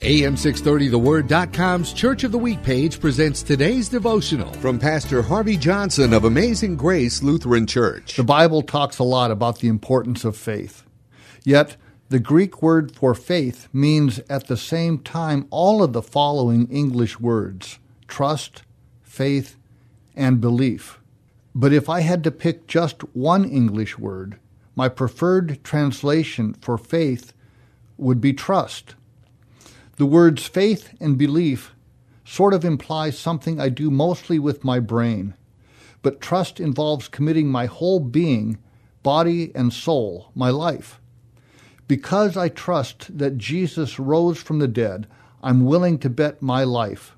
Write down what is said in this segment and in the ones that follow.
AM630TheWord.com's Church of the Week page presents today's devotional from Pastor Harvey Johnson of Amazing Grace Lutheran Church. The Bible talks a lot about the importance of faith. Yet, the Greek word for faith means at the same time all of the following English words trust, faith, and belief. But if I had to pick just one English word, my preferred translation for faith would be trust. The words faith and belief sort of imply something I do mostly with my brain, but trust involves committing my whole being, body and soul, my life. Because I trust that Jesus rose from the dead, I'm willing to bet my life.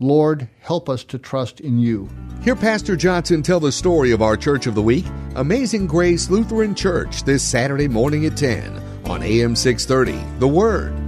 Lord, help us to trust in you. Hear Pastor Johnson tell the story of our Church of the Week, Amazing Grace Lutheran Church, this Saturday morning at 10 on AM 630. The Word.